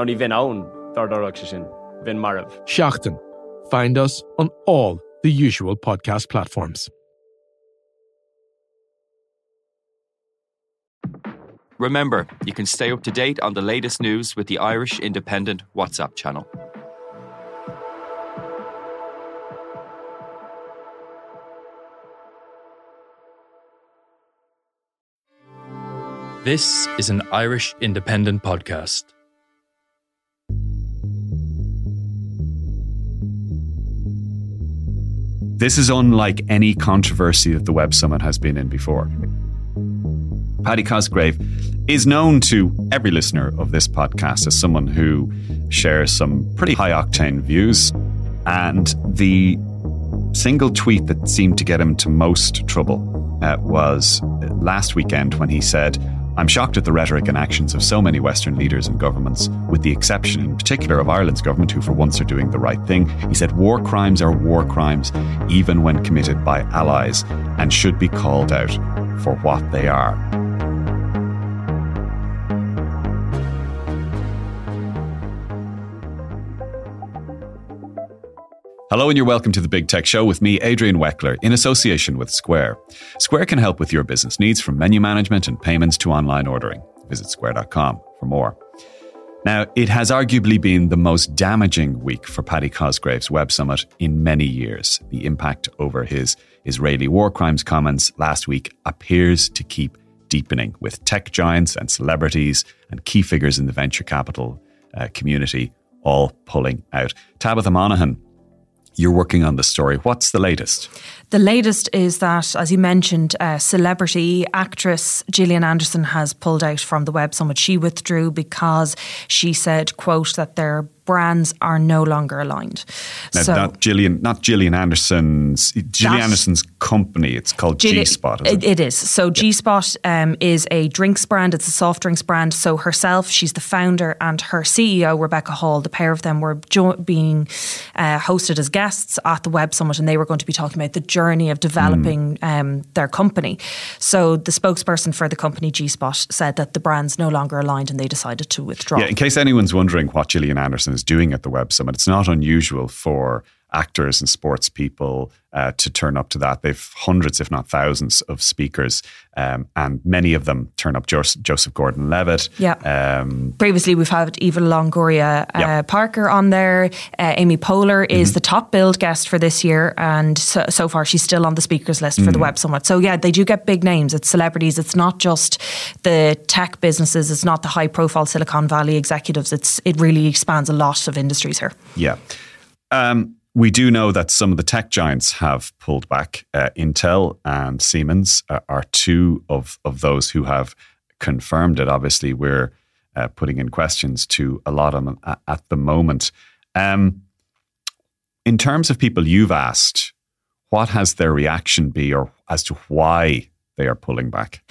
Ná ní bhín own dardarach se sin, bhín marmh. Seaachtain. Find us on all the usual podcast platforms. Remember, you can stay up to date on the latest news with the Irish Independent WhatsApp channel. This is an Irish Independent podcast. This is unlike any controversy that the Web Summit has been in before. Paddy Cosgrave is known to every listener of this podcast as someone who shares some pretty high octane views. And the single tweet that seemed to get him to most trouble uh, was last weekend when he said, I'm shocked at the rhetoric and actions of so many Western leaders and governments, with the exception in particular of Ireland's government, who for once are doing the right thing. He said, War crimes are war crimes, even when committed by allies, and should be called out for what they are. Hello, and you're welcome to the Big Tech Show with me, Adrian Weckler, in association with Square. Square can help with your business needs from menu management and payments to online ordering. Visit square.com for more. Now, it has arguably been the most damaging week for Paddy Cosgrave's Web Summit in many years. The impact over his Israeli war crimes comments last week appears to keep deepening, with tech giants and celebrities and key figures in the venture capital uh, community all pulling out. Tabitha Monahan you're working on the story. What's the latest? The latest is that, as you mentioned, uh, celebrity actress Gillian Anderson has pulled out from the Web Summit. She withdrew because she said, "quote that their brands are no longer aligned." Now, so, not Gillian, not Gillian Anderson's Gillian Anderson's company. It's called G Spot. It, it is. So G Spot um, is a drinks brand. It's a soft drinks brand. So herself, she's the founder, and her CEO Rebecca Hall. The pair of them were jo- being uh, hosted as guests at the Web Summit, and they were going to be talking about the journey of developing mm. um, their company. So the spokesperson for the company G Spot said that the brands no longer aligned, and they decided to withdraw. Yeah. In case anyone's wondering what Gillian Anderson is doing at the Web Summit, it's not unusual for actors and sports people uh, to turn up to that. They've hundreds, if not thousands, of speakers, um, and many of them turn up. Joseph Gordon-Levitt. Yeah. Um, Previously, we've had Eva Longoria uh, yeah. Parker on there. Uh, Amy Poehler is mm-hmm. the top billed guest for this year, and so, so, far she's still on the speakers list for mm. the Web Summit. So yeah, they do get big names. It's celebrities. It's not just the tech businesses. It's not the high profile Silicon Valley executives. It's it really expands a lot of industries here. Yeah. Um, we do know that some of the tech giants have pulled back. Uh, Intel and Siemens are, are, two of, of those who have confirmed it. Obviously, we're uh, putting in questions to a lot of them at, at the moment. Um, in terms of people you've asked, what has their reaction be or as to why they are pulling back?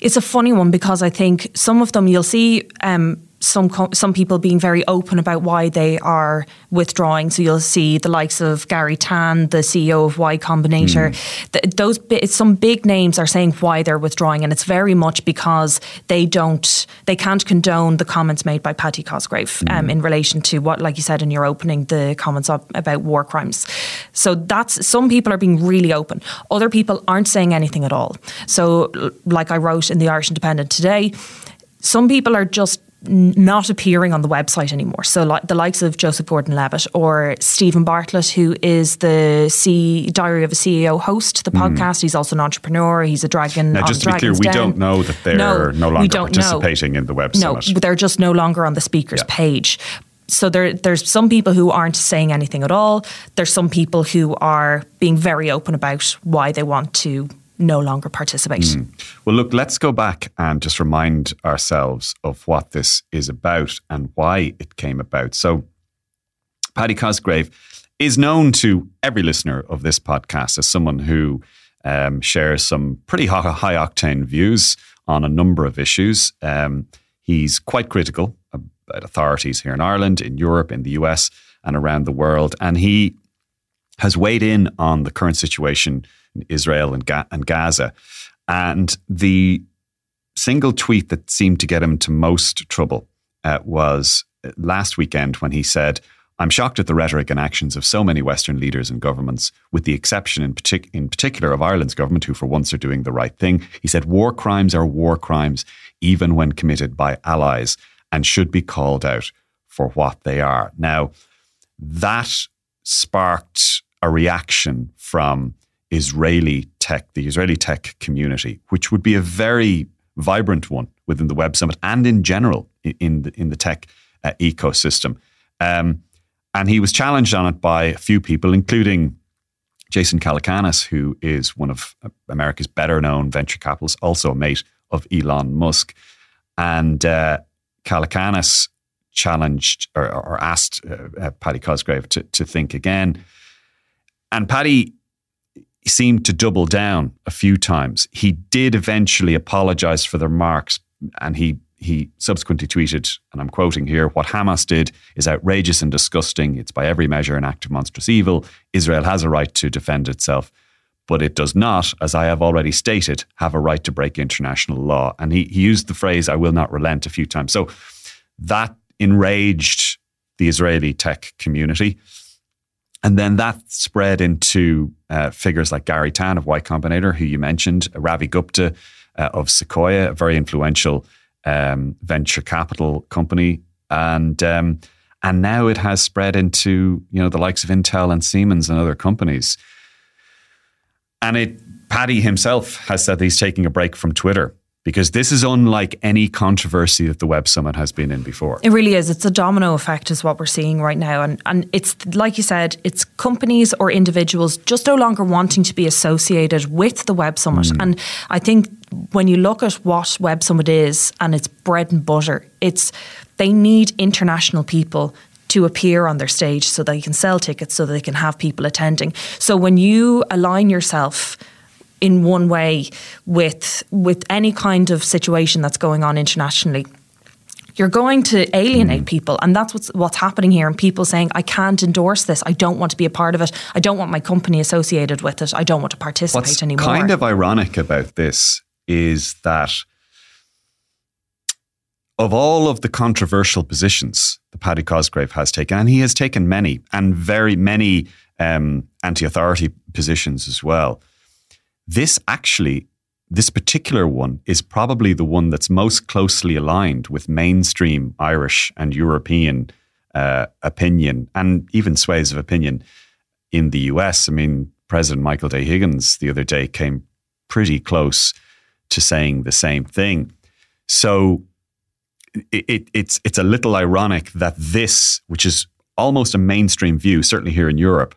It's a funny one because I think some of them you'll see um, some some people being very open about why they are withdrawing. So you'll see the likes of Garry Tan, the CEO of Y Combinator. Mm. The, those some big names are saying why they're withdrawing, and it's very much because they don't they can't condone the comments made by Paddy Cosgrave mm. um, in relation to what, like you said in your opening, the comments about war crimes. So that's some people are being really open. Other people aren't saying anything at all. So, like I wrote in the Irish Independent today, some people are just not appearing on the website anymore. So, like the likes of Joseph Gordon-Levitt or Steven Bartlett, who is the C Diary of a CEO host, the mm. podcast. He's also an entrepreneur. He's a dragon. Now, just to be clear, we Den. don't know that they're no, no longer participating know. in the web no, they're just no longer on the speakers yeah. page. So there, there's some people who aren't saying anything at all. There's some people who are being very open about why they want to no longer participate. Mm. Well, look, let's go back and just remind ourselves of what this is about and why it came about. So, Paddy Cosgrave is known to every listener of this podcast as someone who um, shares some pretty high octane views on a number of issues. Um, he's quite critical about authorities here in Ireland, in Europe, in the US, and around the world. And he has weighed in on the current situation Israel and, Ga- and Gaza. And the single tweet that seemed to get him to most trouble uh, was last weekend when he said, I'm shocked at the rhetoric and actions of so many Western leaders and governments, with the exception in, partic- in particular of Ireland's government, who for once are doing the right thing. He said, War crimes are war crimes, even when committed by allies, and should be called out for what they are. Now, that sparked a reaction from Israeli tech, the Israeli tech community, which would be a very vibrant one within the Web Summit and in general in the, in the tech uh, ecosystem. Um, and he was challenged on it by a few people, including Jason Calacanis, who is one of America's better known venture capitalists, also a mate of Elon Musk. And uh, Calacanis challenged or, or asked uh, uh, Paddy Cosgrave to, to think again. And Paddy seemed to double down a few times. He did eventually apologize for the remarks and he he subsequently tweeted, and I'm quoting here, what Hamas did is outrageous and disgusting. It's by every measure an act of monstrous evil. Israel has a right to defend itself, but it does not, as I have already stated, have a right to break international law. And he, he used the phrase, I will not relent, a few times. So that enraged the Israeli tech community. And then that spread into uh, figures like Garry Tan of Y Combinator, who you mentioned, Ravi Gupta uh, of Sequoia, a very influential um, venture capital company, and um, and now it has spread into you know the likes of Intel and Siemens and other companies. And it, Paddy himself has said he's taking a break from Twitter because this is unlike any controversy that the Web Summit has been in before. It really is. It's a domino effect, is what we're seeing right now. And, and it's, like you said, it's companies or individuals just no longer wanting to be associated with the Web Summit. Mm. And I think when you look at what Web Summit is and its bread and butter, it's they need international people to appear on their stage so they can sell tickets so they can have people attending. So when you align yourself in one way with with any kind of situation that's going on internationally you're going to alienate mm. people and that's what's what's happening here and people saying I can't endorse this I don't want to be a part of it I don't want my company associated with it I don't want to participate anymore. what's anymore kind of ironic about this is that of all of the controversial positions that Paddy Cosgrave has taken, and he has taken many, and very many um, anti authority positions as well, this actually, this particular one is probably the one that's most closely aligned with mainstream Irish and European uh, opinion and even sways of opinion in the US. I mean, President Michael D Higgins the other day came pretty close to saying the same thing. So it, it, it's it's a little ironic that this, which is almost a mainstream view, certainly here in Europe,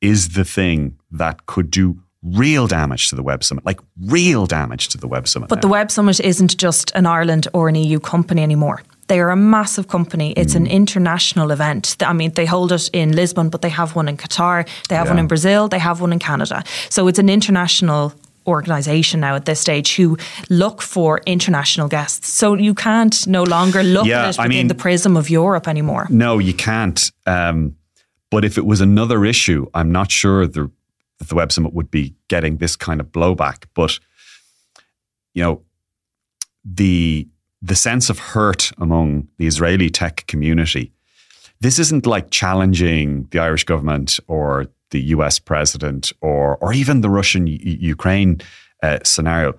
is the thing that could do real damage to the Web Summit, like real damage to the Web Summit. But now. the Web Summit isn't just an Ireland or an EU company anymore. They are a massive company. It's mm. an international event. I mean, they hold it in Lisbon, but they have one in Qatar, they have yeah. one in Brazil, they have one in Canada. So it's an international organisation now at this stage who look for international guests. So you can't no longer look yeah, at it within I mean, the prism of Europe anymore. No, you can't. Um, but if it was another issue, I'm not sure the that the Web Summit would be getting this kind of blowback. But you know, the the sense of hurt among the Israeli tech community. This isn't like challenging the Irish government or the US president or or even the Russian Ukraine uh, scenario.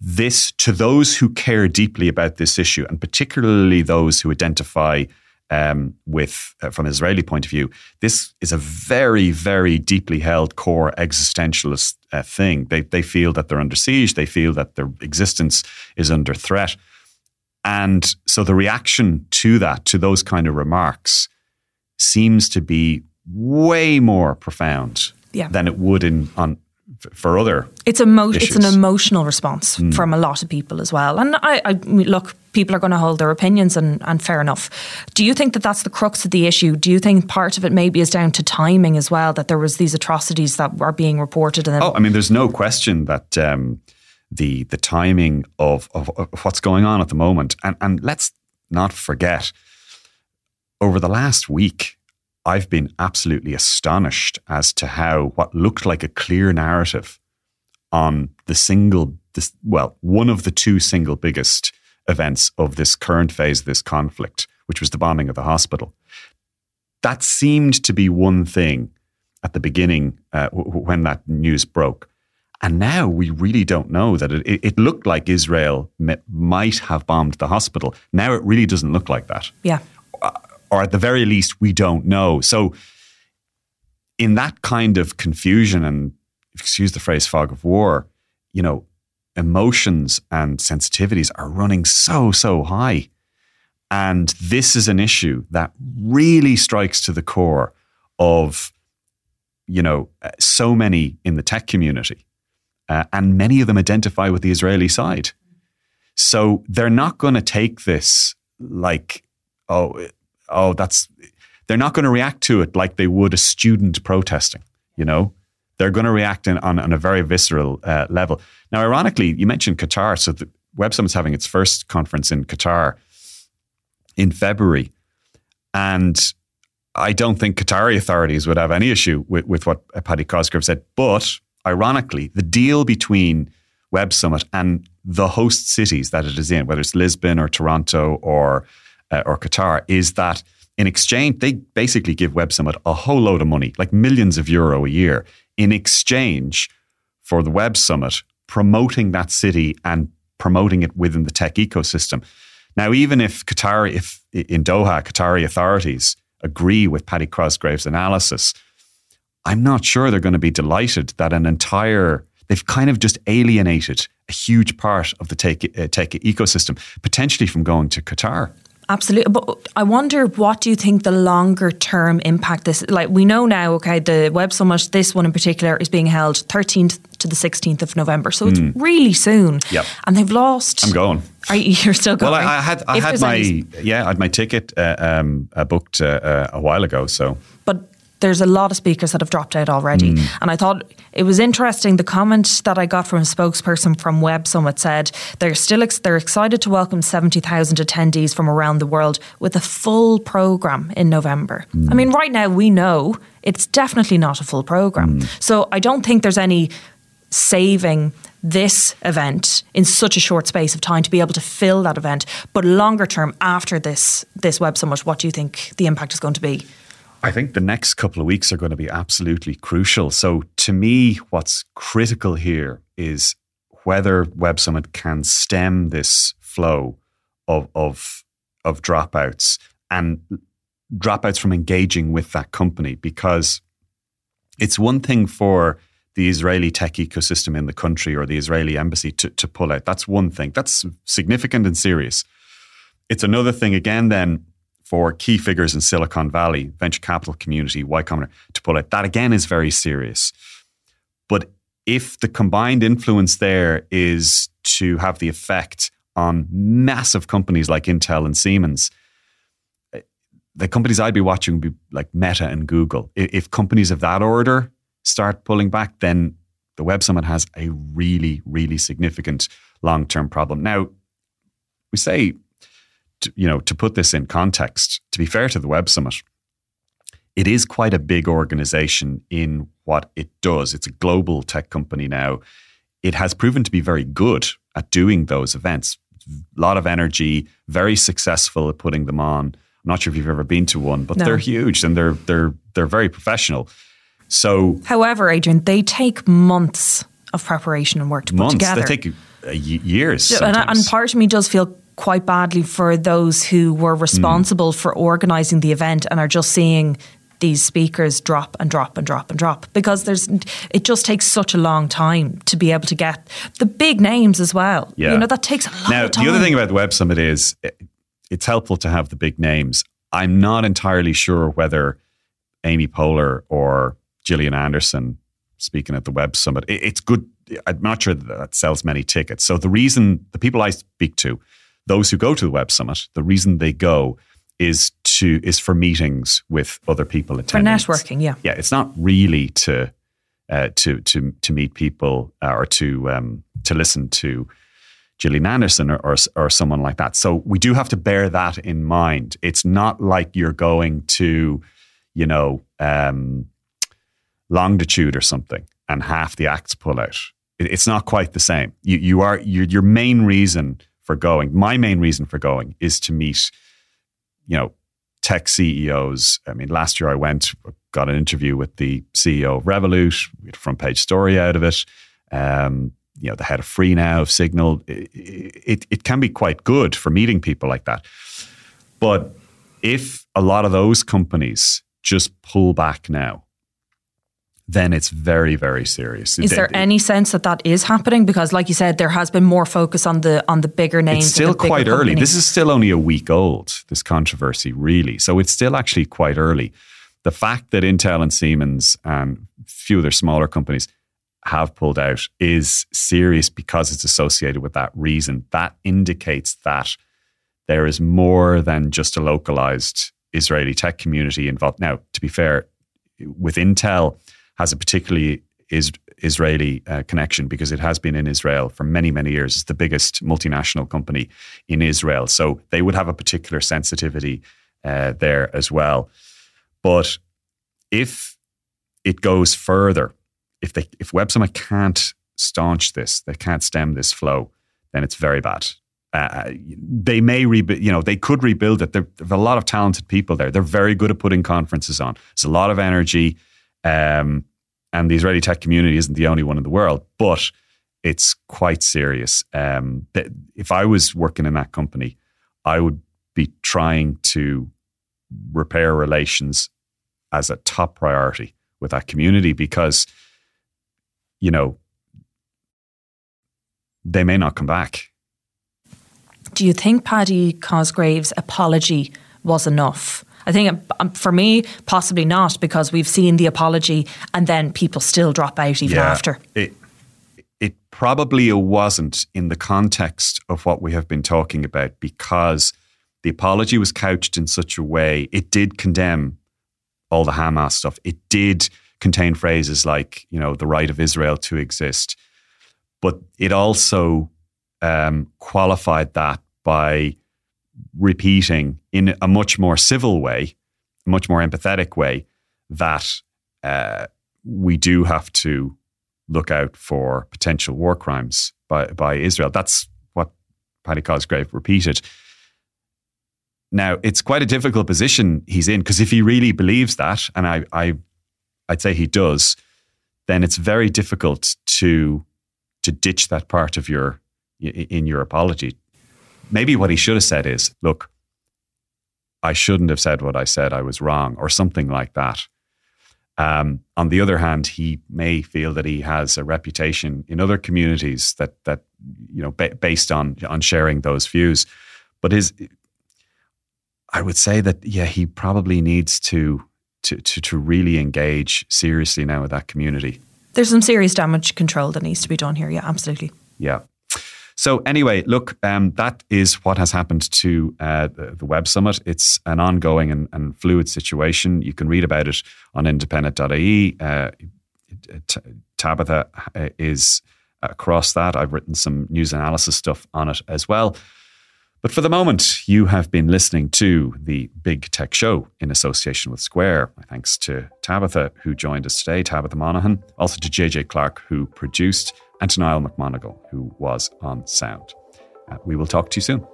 This to those who care deeply about this issue, and particularly those who identify um, with uh, from an Israeli point of view, this is a very, very deeply held core existentialist uh, thing. They they feel that they're under siege. They feel that their existence is under threat, and so the reaction to that, to those kind of remarks, seems to be way more profound yeah. than it would in on for other. It's emo- it's an emotional response from a lot of people as well. And I, I look, people are going to hold their opinions, and, and fair enough. Do you think that that's the crux of the issue? Do you think part of it maybe is down to timing as well? That there was these atrocities that are being reported, and Oh, I mean, there's no question that um, the the timing of, of of what's going on at the moment, and and let's not forget, over the last week, I've been absolutely astonished as to how what looked like a clear narrative on the single, this, well, one of the two single biggest events of this current phase of this conflict, which was the bombing of the hospital. That seemed to be one thing at the beginning uh, w- when that news broke. And now we really don't know that it, it, it looked like Israel mi- might have bombed the hospital. Now it really doesn't look like that yeah, or at the very least, we don't know. So, in that kind of confusion and excuse the phrase fog of war, you know, emotions and sensitivities are running so, so high. And this is an issue that really strikes to the core of, you know, uh, so many in the tech community. Uh, and many of them identify with the Israeli side. So they're not going to take this like, oh, oh, that's, they're not going to react to it like they would a student protesting, you know? They're going to react in, on, on a very visceral uh, level. Now, ironically, you mentioned Qatar. So the Web Summit's having its first conference in Qatar in February. And I don't think Qatari authorities would have any issue with, with what Paddy Cosgrave said. But ironically, the deal between Web Summit and the host cities that it is in, whether it's Lisbon or Toronto or uh, or Qatar, is that in exchange they basically give Web Summit a whole load of money, like millions of euro a year, in exchange for the Web Summit promoting that city and promoting it within the tech ecosystem. Now, even if Qatar, if in Doha, Qatari authorities agree with Paddy Cosgrave's analysis, I'm not sure they're going to be delighted that an entire they've kind of just alienated a huge part of the tech, uh, tech ecosystem, potentially from going to Qatar. Absolutely, but I wonder what do you think the longer term impact this? Like we know now, okay, the Web Summit, this one in particular, is being held 13th to the 16th of November, so it's really soon. Yep. and they've lost. I'm going. Are you, you're still going? Well, I, I had I If had my any- yeah I had my ticket uh, um, uh, booked uh, uh, a while ago. So but there's a lot of speakers that have dropped out already. Mm. And I thought it was interesting. The comment that I got from a spokesperson from Web Summit said they're still ex- they're excited to welcome 70,000 attendees from around the world with a full program in November. Mm. I mean, right now we know it's definitely not a full program. Mm. So I don't think there's any saving this event in such a short space of time to be able to fill that event. But longer term, after this this Web Summit, what do you think the impact is going to be? I think the next couple of weeks are going to be absolutely crucial. So, to me, what's critical here is whether Web Summit can stem this flow of of of dropouts and dropouts from engaging with that company because it's one thing for the Israeli tech ecosystem in the country or the Israeli embassy to, to pull out. That's one thing. That's significant and serious. It's another thing again then for key figures in Silicon Valley, venture capital community, Y Combinator, to pull out. That again is very serious. But if the combined influence there is to have the effect on massive companies like Intel and Siemens, the companies I'd be watching would be like Meta and Google. If companies of that order start pulling back, then the Web Summit has a really, really significant long term problem. Now, we say to, you know, to put this in context, to be fair to the Web Summit, it is quite a big organization in what it does. It's a global tech company now. It has proven to be very good at doing those events. A lot of energy, very successful at putting them on. I'm not sure if you've ever been to one, but No. they're huge and they're they're they're very professional. So However, Adrian, they take months of preparation and work to months put together. they take uh, years. and, and part of me does feel quite badly for those who were hmm. responsible for organising the event and are just seeing these speakers drop and drop and drop and drop because there's it just takes such a long time to be able to get the big names as well. Yeah. You know, that takes a lot Now, of time. the other thing about the Web Summit is it- it's helpful to have the big names. I'm not entirely sure whether Amy Poehler or Gillian Anderson speaking at the Web Summit. It, it's good. I'm not sure that, that sells many tickets. So the reason the people I speak to, those who go to the Web Summit, the reason they go is to is for meetings with other people attending. For networking, yeah. Yeah, it's not really to uh, to to to meet people uh, or to um, to listen to Gillian Anderson or, or, or someone like that. So we do have to bear that in mind. It's not like you're going to, you know, um, longitude or something and half the acts pull out. It, it's not quite the same. You you are you, your main reason for going. My main reason for going is to meet, you know, tech CEOs. I mean, last year I went, got an interview with the CEO of Revolut, we had a front page story out of it. Um, you know, the head of Freenow, of Signal. It, it, it can be quite good for meeting people like that. But if a lot of those companies just pull back now, then it's very, very serious. Is there any sense that that is happening? Because, like you said, there has been more focus on the on the bigger names. It's still quite early. This is still only a week old. This controversy, really, so it's still actually quite early. The fact that Intel and Siemens and a few other smaller companies have pulled out is serious because it's associated with that reason. That indicates that there is more than just a localized Israeli tech community involved. Now, to be fair, with Intel has a particularly is Israeli uh, connection because it has been in Israel for many, many years. It's the biggest multinational company in Israel. So they would have a particular sensitivity uh, there as well. But if it goes further, if they if Web Summit can't staunch this, they can't stem this flow, then it's very bad. Uh, they may rebuild, you know, they could rebuild it. There, there are a lot of talented people there. They're very good at putting conferences on. There's a lot of energy. Um, and the Israeli tech community isn't the only one in the world, but it's quite serious. Um, if I was working in that company, I would be trying to repair relations as a top priority with that community because, you know, they may not come back. Do you think Paddy Cosgrave's apology was enough? I think um, for me, possibly not, because we've seen the apology and then people still drop out even yeah, after. It, it probably wasn't in the context of what we have been talking about because the apology was couched in such a way it did condemn all the Hamas stuff. It did contain phrases like, you know, the right of Israel to exist. But it also um, qualified that by repeating in a much more civil way, a much more empathetic way, that uh, we do have to look out for potential war crimes by, by Israel. That's what Paddy Cosgrave repeated. Now, it's quite a difficult position he's in because if he really believes that, and I, I, I'd say he does, then it's very difficult to to ditch that part of your in your apology maybe what he should have said is, look, I shouldn't have said what I said. I was wrong, or something like that. Um, on the other hand, he may feel that he has a reputation in other communities that that you know ba- based on on sharing those views. But his, I would say that yeah, he probably needs to to to, to really engage seriously now with that community. There's some serious damage control that needs to be done here. Yeah, absolutely. Yeah. So anyway, look, um, that is what has happened to uh, the, the, Web Summit. It's an ongoing and, and, fluid situation. You can read about it on independent.ie. Uh, t- Tabitha uh, is across that. I've written some news analysis stuff on it as well. But for the moment, you have been listening to the Big Tech Show in association with Square. My thanks to Tabitha, who joined us today, Tabitha Monahan, also to JJ Clark, who produced, and to Niall McMonigal, who was on sound. Uh, we will talk to you soon.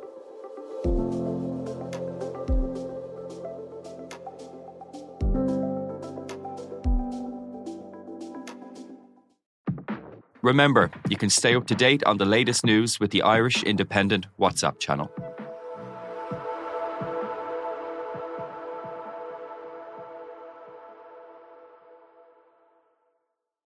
Remember, you can stay up to date on the latest news with the Irish Independent WhatsApp channel.